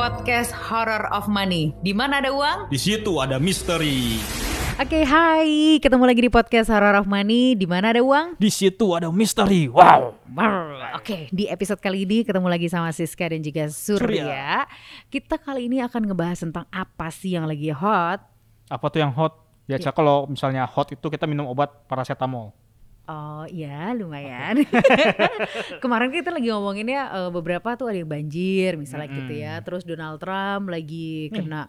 podcast Horror of Money. Di mana ada uang? Di situ ada misteri. Oke, hai. Ketemu lagi di podcast Horror of Money. Di mana ada uang? Di situ ada misteri. Wow. Oke, di episode kali ini ketemu lagi sama Siska dan juga Surya. Surya. Kita kali ini akan ngebahas tentang apa sih yang lagi hot. Apa tuh yang hot? Biasa kalau misalnya hot itu kita minum obat paracetamol. Oh iya lumayan. Kemarin kita lagi ngomonginnya eh, beberapa tuh ada yang banjir misalnya gitu ya. Terus Donald Trump lagi kena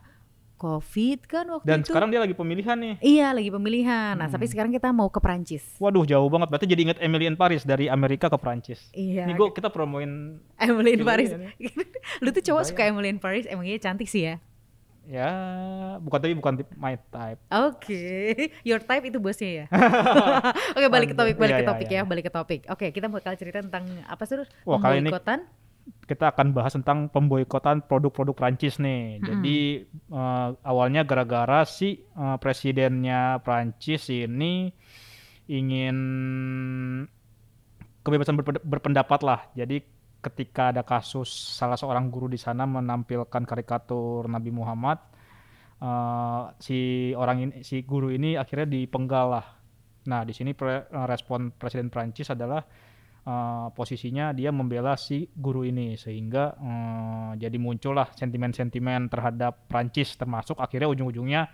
COVID kan waktu Dan itu. sekarang dia lagi pemilihan nih. Iya lagi pemilihan. Nah tapi sekarang kita mau ke Prancis. Waduh jauh banget. Berarti jadi inget Emily in Paris dari Amerika ke Prancis. Iya. Ini gua kita promoin Emily in Paris. ya Lu tuh cowok Bayang. suka Emily in Paris. Emang iya cantik sih ya. Ya bukan tapi bukan tip- my type. Oke, your type itu bosnya ya. Oke, balik ke topik, balik Iya, ke iya, topik iya. ya, balik ke topik. Oke, kita bakal cerita tentang apa sih? Wah, kali ini-? Kita akan bahas tentang pemboikotan produk-produk Prancis nih. Jadi eh, awalnya gara-gara si eh, presidennya Prancis ini ingin kebebasan berpend- berpendapat lah. Jadi ketika ada kasus salah seorang guru di sana menampilkan karikatur Nabi Muhammad, eh, si orang ini, si guru ini akhirnya dipenggal lah. Nah di sini pre- eh, respon Presiden Prancis adalah eh, posisinya dia membela si guru ini sehingga eh, jadi muncullah sentimen-sentimen terhadap Prancis termasuk akhirnya ujung-ujungnya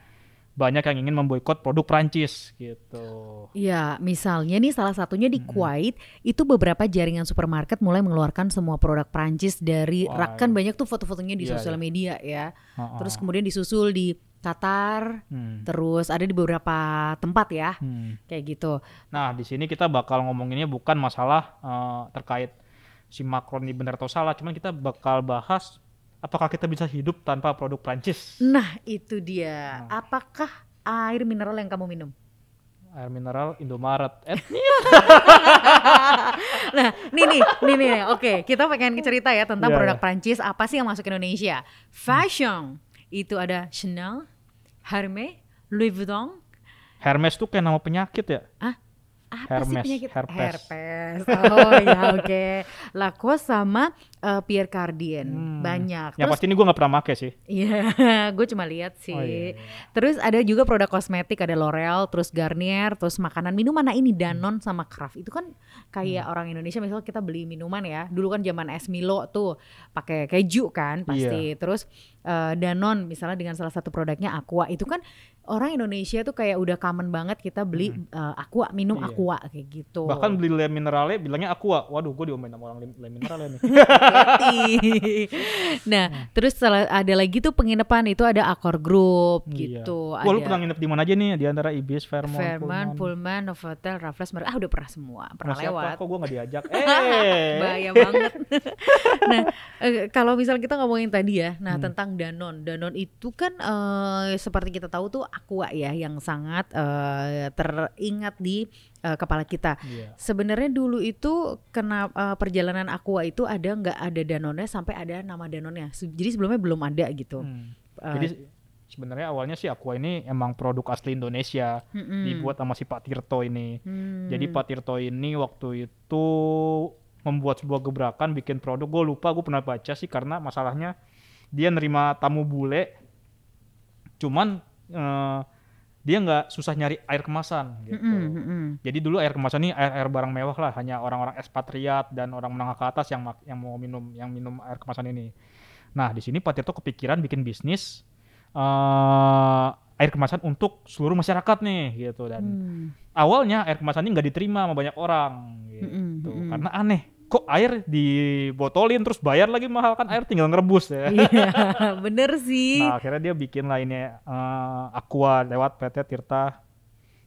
banyak yang ingin memboikot produk Prancis gitu. Iya, misalnya nih salah satunya di Kuwait itu beberapa jaringan supermarket mulai mengeluarkan semua produk Prancis dari Wah, rak kan banyak tuh foto-fotonya di Iya, sosial iya. media ya. Ha-ha. Terus kemudian disusul di Qatar, Hmm. terus ada di beberapa tempat ya, Hmm. kayak gitu. Nah, di sini kita bakal ngomonginnya bukan masalah eh, terkait si Macron ini benar atau salah, cuman kita bakal bahas apakah kita bisa hidup tanpa produk Prancis. Nah, itu dia. Apakah air mineral yang kamu minum? Air mineral Indomaret. Eh, Nah, nih nih, nih nih, oke, kita pengen cerita ya tentang Iya, produk iya. Prancis apa sih yang masuk ke Indonesia? Fashion itu ada Chanel, Hermes, Louis Vuitton, Hermes tuh kayak nama penyakit ya? ah apa sih Hermes, penyakit herpes. herpes. Oh ya oke. Lacoste sama uh, Pierre Cardin Hmm. banyak. Yang Terus pasti ini gue nggak pernah make sih. Iya, gue cuma lihat sih. Oh, iya, iya. Terus ada juga produk kosmetik, ada L'Oreal, terus Garnier, terus makanan minuman. Nah ini Hmm. Danone sama Kraft itu kan kayak orang Indonesia misalnya kita beli minuman ya. Dulu kan zaman es Milo tuh pakai keju kan pasti. Iya. Terus eh, Danone misalnya dengan salah satu produknya Aqua itu kan orang Indonesia tuh kayak udah common banget kita beli eh, Aqua, minum Iya. Aqua kayak gitu. Bahkan beli le mineralnya bilangnya aqua. Waduh, gue diomelin sama orang le- mineralnya nih. Nah, Hmm. terus salah- ada lagi tuh penginapan itu ada Accor Group Iya. gitu. Wah, lu ada pernah nginep di mana aja nih? Di antara Ibis, Fairmont, Fairmont, Pullman. Pullman, Novotel, Raffles, Mer- ah udah pernah semua, pernah siapa? lewat. Kok gue gak diajak? Eh, Bahaya banget. nah, eh, kalau misal kita ngomongin tadi ya, Hmm. nah tentang Danone, Danone itu kan eh, seperti kita tahu tuh aqua ya yang sangat eh, teringat di eh, kepala kita. Iya. Sebenarnya dulu itu kena eh, perjalanan aqua itu ada nggak ada Danone sampai ada nama Danone-nya. Se- Jadi sebelumnya belum ada gitu. Hmm. Eh, Jadi sebenarnya awalnya sih Aqua ini emang produk asli Indonesia, mm-mm. dibuat sama si Pak Tirto ini. Hmm. Jadi Pak Tirto ini waktu itu membuat sebuah gebrakan bikin produk. Gue lupa, gue pernah baca sih karena masalahnya dia nerima tamu bule, cuman eh, dia nggak susah nyari air kemasan gitu. Mm-mm, mm-mm. Jadi dulu air kemasan ini air, air barang mewah lah, hanya orang-orang ekspatriat dan orang menengah ke atas yang yang mau minum yang minum air kemasan ini. Nah di sini Pak Tirto kepikiran bikin bisnis eh air kemasan untuk seluruh masyarakat nih gitu dan Hmm. awalnya air kemasan ini nggak diterima sama banyak orang gitu Mm-mm, mm-mm. karena aneh kok air dibotolin terus bayar lagi mahal kan air tinggal ngerebus ya. Iya, bener sih. Nah akhirnya dia bikin lah ini eh, Aqua lewat PT Tirta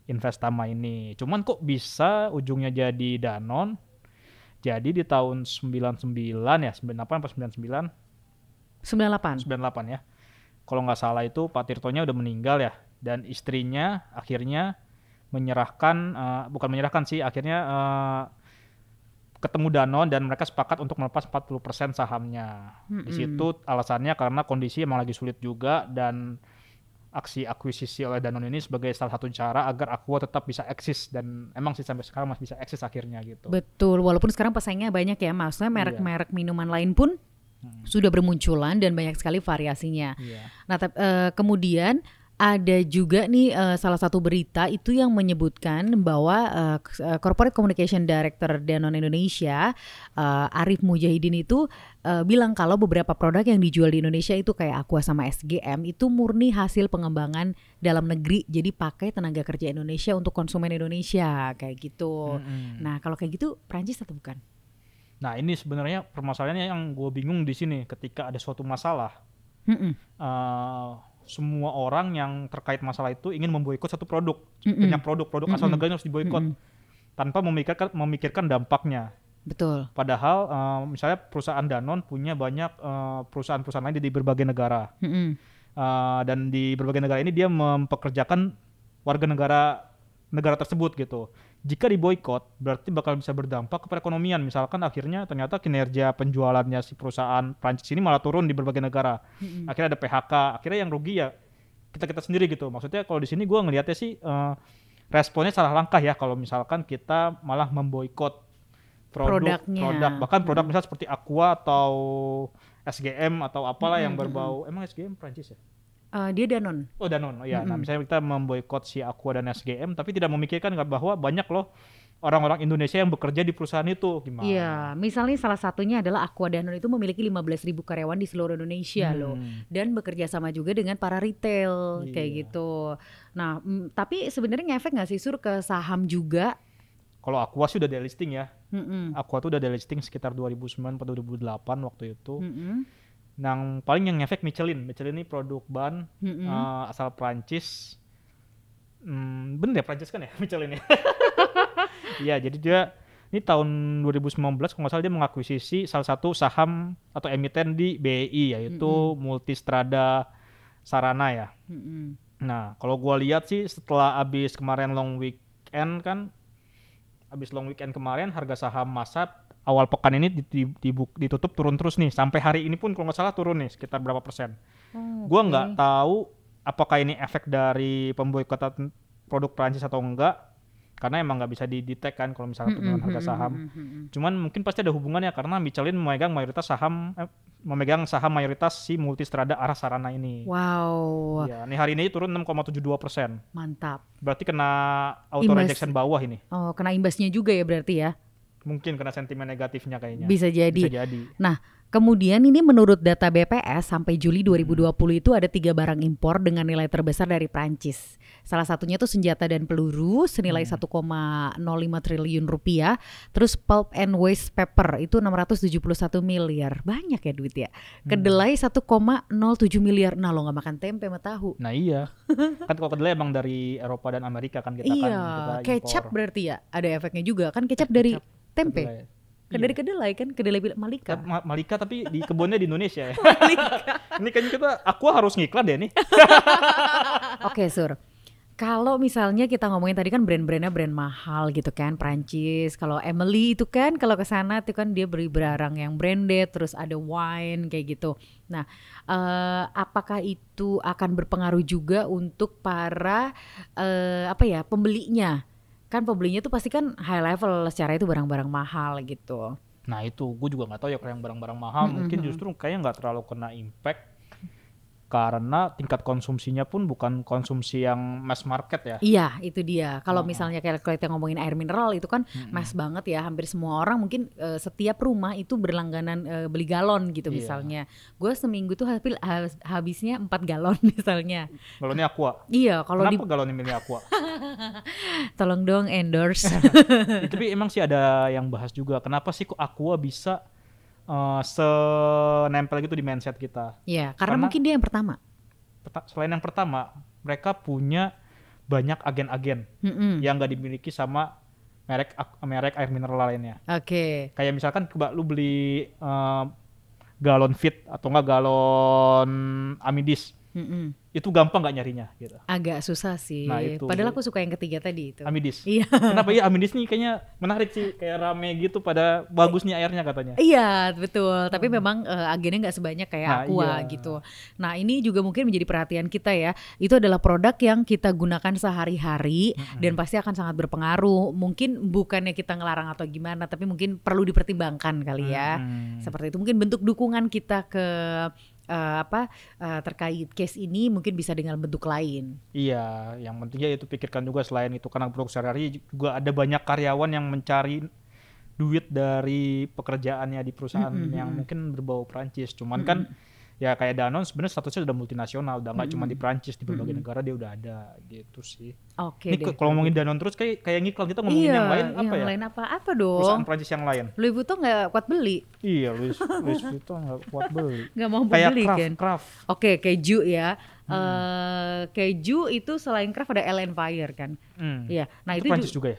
Investama ini. Cuman kok bisa ujungnya jadi Danon? Jadi di tahun 99 ya, 98 apa 99? 98. 98 ya. Kalau nggak salah itu Pak Tirtonya udah meninggal ya dan istrinya akhirnya menyerahkan eh, bukan menyerahkan sih akhirnya eh, ketemu Danon dan mereka sepakat untuk melepas 40% sahamnya. Di Mm-mm. situ alasannya karena kondisi emang lagi sulit juga dan aksi akuisisi oleh Danone ini sebagai salah satu cara agar Aqua tetap bisa eksis dan emang sih sampai sekarang masih bisa eksis akhirnya gitu. Betul, walaupun sekarang pesaingnya banyak ya, maksudnya merek-merek minuman lain pun Hmm. sudah bermunculan dan banyak sekali variasinya. Iya. Nah, eh, kemudian ada juga nih eh, salah satu berita itu yang menyebutkan bahwa eh, Corporate Communication Director Danone Indonesia eh, Arif Mujahidin itu eh, bilang kalau beberapa produk yang dijual di Indonesia itu kayak Aqua sama SGM itu murni hasil pengembangan dalam negeri jadi pakai tenaga kerja Indonesia untuk konsumen Indonesia kayak gitu. Mm-mm. Nah kalau kayak gitu Prancis atau bukan? Nah ini sebenarnya permasalahannya yang gue bingung di sini ketika ada suatu masalah Mm-mm. eh, semua orang yang terkait masalah itu ingin memboikot satu produk Mm-mm. banyak produk produk asal Mm-mm. negara yang harus diboikot Mm-mm. tanpa memikirkan memikirkan dampaknya Betul. padahal eh, misalnya perusahaan Danone punya banyak eh, perusahaan-perusahaan lain di berbagai negara Mm-mm. Eh, dan di berbagai negara ini dia mempekerjakan warga negara negara tersebut gitu. Jika diboikot berarti bakal bisa berdampak kepada perekonomian. Misalkan akhirnya ternyata kinerja penjualannya si perusahaan Prancis ini malah turun di berbagai negara. Akhirnya ada PHK. Akhirnya yang rugi ya kita kita sendiri gitu. Maksudnya kalau di sini gua ngelihatnya sih eh, responnya salah langkah ya kalau misalkan kita malah memboikot produk Produknya. produk bahkan produk misal seperti Aqua atau SGM atau apalah yang Mm-mm, berbau emang SGM Prancis ya? Eh, dia Danone. Oh Danone, oh ya. Nah Mm-mm. misalnya kita memboikot si Aqua dan SGM, tapi tidak memikirkan bahwa banyak loh orang-orang Indonesia yang bekerja di perusahaan itu gimana? Iya, misalnya salah satunya adalah Aqua Danone itu memiliki 15.000 karyawan di seluruh Indonesia loh. Hmm. Dan bekerja sama juga dengan para retail kayak Iya. gitu. Nah, mm, tapi sebenarnya ngefek nggak sih sur ke saham juga? Kalau Aqua sih udah delisting ya. Mm-mm. Aqua tuh udah delisting sekitar 2009 atau 2008 waktu itu. Mm-mm. Yang paling yang ngefek Michelin. Michelin ini produk ban Mm-mm. eh, asal Prancis. Hmm, bener ya Prancis kan ya Michelin ya? Iya, jadi dia ini tahun 2019 kalau nggak salah dia mengakuisisi salah satu saham atau emiten di BI yaitu Multistrada Sarana ya. Mm-mm. Nah, kalau gua lihat sih setelah abis kemarin long weekend kan abis long weekend kemarin harga saham masa awal pekan ini di- di- dibuk- ditutup turun terus nih sampai hari ini pun kalau nggak salah turun nih sekitar berapa persen. Oh, Gua nggak tahu apakah ini efek dari pemboikotan produk Prancis atau enggak karena emang nggak bisa didetek kan kalau misalnya penurunan harga saham. Mm-mm. Cuman mungkin pasti ada hubungannya karena Michelin memegang mayoritas saham eh, memegang saham mayoritas si Multistrada arah Sarana ini. Wow, Ya, nih hari ini turun 6,72 persen. mantap. Berarti kena auto Imbas. rejection bawah ini. Oh, kena imbasnya juga ya berarti ya? Mungkin kena sentimen negatifnya kayaknya. Bisa jadi. Bisa jadi. Nah, kemudian ini menurut data BPS sampai Juli 2020 itu ada tiga barang impor dengan nilai terbesar dari Prancis. Salah satunya itu senjata dan peluru senilai 1,05 triliun rupiah. Terus pulp and waste paper itu 671 miliar. Banyak ya duit ya. Kedelai 1,07 miliar. Nah, lo nggak makan tempe sama tahu. Nah iya. kan kalau kedelai emang dari Eropa dan Amerika kan kita kan iya, kecap berarti ya. Ada efeknya juga. Kan kecap dari Kecap, tempe. kedelai. Kan Iya. dari kedelai kan, kedelai bil- Malika. Ma- Malika tapi di kebunnya di Indonesia ya. Ini kayaknya kita aku harus ngiklan deh nih. Oke Sur, kalau misalnya kita ngomongin tadi kan brand-brandnya brand mahal gitu kan, Prancis. Kalau Emily itu kan kalau ke sana itu kan dia beri barang yang branded, terus ada wine kayak gitu. Nah, eh, apakah itu akan berpengaruh juga untuk para eh, apa ya pembelinya? Kan pembelinya tuh pasti kan high level secara itu barang-barang mahal gitu. Nah itu. Gue juga nggak tahu ya kalau yang barang-barang mahal mungkin justru kayaknya nggak terlalu kena impact karena tingkat konsumsinya pun bukan konsumsi yang mass market ya. Iya, itu dia. Kalau Heeh. misalnya kayak kita ngomongin air mineral itu kan Mm-mm. mass banget ya. Hampir semua orang mungkin eh, setiap rumah itu berlangganan eh, beli galon gitu Iya. misalnya. Gue seminggu tuh hampir ha- habisnya 4 galon misalnya. Galonnya Aqua. Iya, kalau di Kenapa galonnya milih Aqua? tolong dong endorse. Ya, tapi emang sih ada yang bahas juga kenapa sih kok Aqua bisa eh, senempel gitu di mindset kita. Iya, karena, Karena- mungkin dia yang pertama. Selain yang pertama, mereka punya banyak agen-agen Mm-mm. yang nggak dimiliki sama merek merek air mineral lainnya. Oke. Kayak misalkan coba lu beli eh, galon fit atau enggak galon Amidis. Mm-mm. Itu gampang nggak nyarinya gitu. Agak susah sih. Nah, itu. Padahal aku suka yang ketiga tadi itu. Amidis. Iya. Kenapa ya Amidis nih kayaknya menarik sih, kayak rame gitu pada bagusnya airnya katanya. Iya betul, tapi memang uh, agennya nggak sebanyak kayak Nah, Aqua iya. gitu. Nah ini juga mungkin menjadi perhatian kita ya. Itu adalah produk yang kita gunakan sehari-hari dan pasti akan sangat berpengaruh. Mungkin bukannya kita ngelarang atau gimana, tapi mungkin perlu dipertimbangkan kali ya. Hmm. Seperti itu mungkin bentuk dukungan kita ke eh, apa eh, terkait case ini mungkin bisa dengan bentuk lain. Iya, yang pentingnya itu pikirkan juga selain itu karena produk sehari-hari juga ada banyak karyawan yang mencari duit dari pekerjaannya di perusahaan Mm-mm. yang mungkin berbau Prancis. Cuman kan ya kayak Danone sebenarnya statusnya udah multinasional, udah nggak cuma di Prancis di berbagai negara dia udah ada gitu sih. Oke Ini deh. kalau ngomongin Danone terus kayak kayak ngiklan kita ngomongin iya, yang lain apa yang ya? lain apa? Apa Perusahaan dong? Prancis yang lain. Louis Vuitton nggak kuat beli, Iya, Louis Louis Vuitton nggak kuat beli. nggak mau Kayak beli Kraft, kan? Kraft. Oke, keju ya. Hmm. Eh, keju itu selain Kraft ada Ellen Fire kan. Hmm. Iya. Nah, itu itu, Prancis ju- juga ya?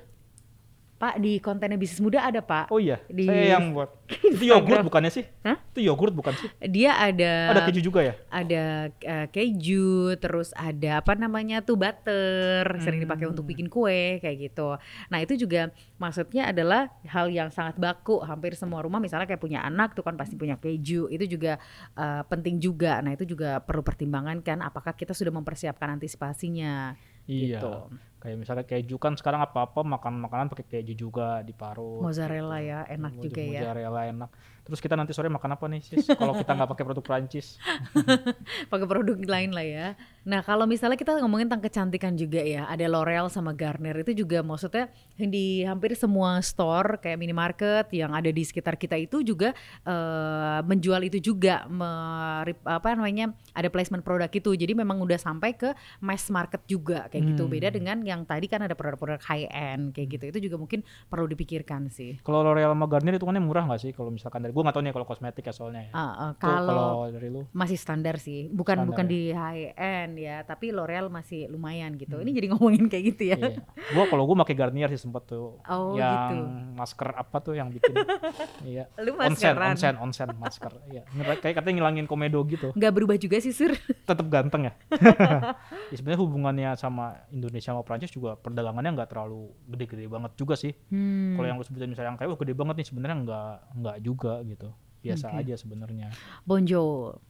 Pak di kontennya bisnis muda ada, Pak. Oh iya, Di saya yang buat. Itu yogurt bukannya sih? Hah? Itu yogurt bukan sih? Dia ada Ada keju juga ya? ada eh, keju, terus ada apa namanya tuh butter, sering dipakai Hmm. untuk bikin kue kayak gitu. Nah, itu juga maksudnya adalah hal yang sangat baku. Hampir semua rumah misalnya kayak punya anak tuh kan pasti punya keju. Itu juga eh, penting juga. Nah, itu juga perlu pertimbangan kan apakah kita sudah mempersiapkan antisipasinya Iya. gitu. Kayak misalnya keju kan sekarang apa-apa makan makanan pakai keju juga diparut. Mozzarella ya, enak Mozzarella juga ya. Mozzarella enak. Terus kita nanti sore makan apa nih sis? Kalau kita nggak pakai produk Prancis. pakai produk lain lah ya. Nah kalau misalnya kita ngomongin tentang kecantikan juga ya, ada L'Oreal sama Garnier itu juga maksudnya di hampir semua store kayak minimarket yang ada di sekitar kita itu juga eh, menjual itu juga, merip- apa namanya ada placement produk itu. Jadi memang udah sampai ke mass market juga kayak gitu. Hmm. Beda dengan yang tadi kan ada produk-produk high end kayak gitu. Itu juga mungkin perlu dipikirkan sih. Kalau L'Oreal sama Garnier hitungannya murah nggak sih? Kalau misalkan dari gue nggak tahu nih kalau kosmetik ya soalnya ya. Ah, Tuh, kalau dari lu masih standar sih bukan Standar bukan ya? di high end ya tapi L'Oreal masih lumayan gitu ini jadi ngomongin kayak gitu ya Iya. Gua kalau gua pakai Garnier sih sempet tuh. Oh, yang gitu. masker apa tuh yang bikin iya. lu Onsen, maskeran onsen, onsen masker. Iya. Kayak katanya ngilangin komedo gitu. nggak berubah juga sih sur Tetap ganteng ya. ya sebenarnya hubungannya sama Indonesia sama Prancis juga perdagangannya nggak terlalu gede-gede banget juga sih. hmm. Kalau yang lu sebutin misalnya yang kayak wah gede banget nih sebenarnya nggak nggak juga gitu. Biasa Oke. aja sebenarnya. Bonjour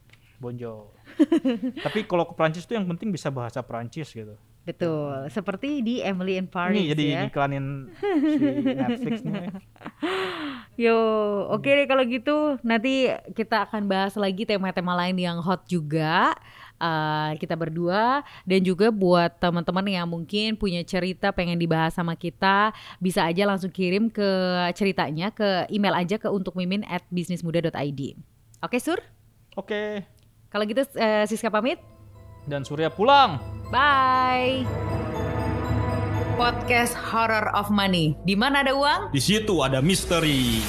Bonjour. Tapi kalau ke Prancis tuh yang penting bisa bahasa Prancis gitu. betul seperti di Emily in Paris Ini jadi ya iklanin si Netflix nih. yo oke deh kalau gitu nanti kita akan bahas lagi tema-tema lain yang hot juga eh, kita berdua. Dan juga buat teman-teman yang mungkin punya cerita pengen dibahas sama kita bisa aja langsung kirim ke ceritanya ke email aja ke untuk mimin at bisnismuda.id oke sur? Oke. kalau gitu eh, Siska pamit. Dan Surya pulang. bye. Podcast horror of money. Di mana ada uang? Di situ ada misteri.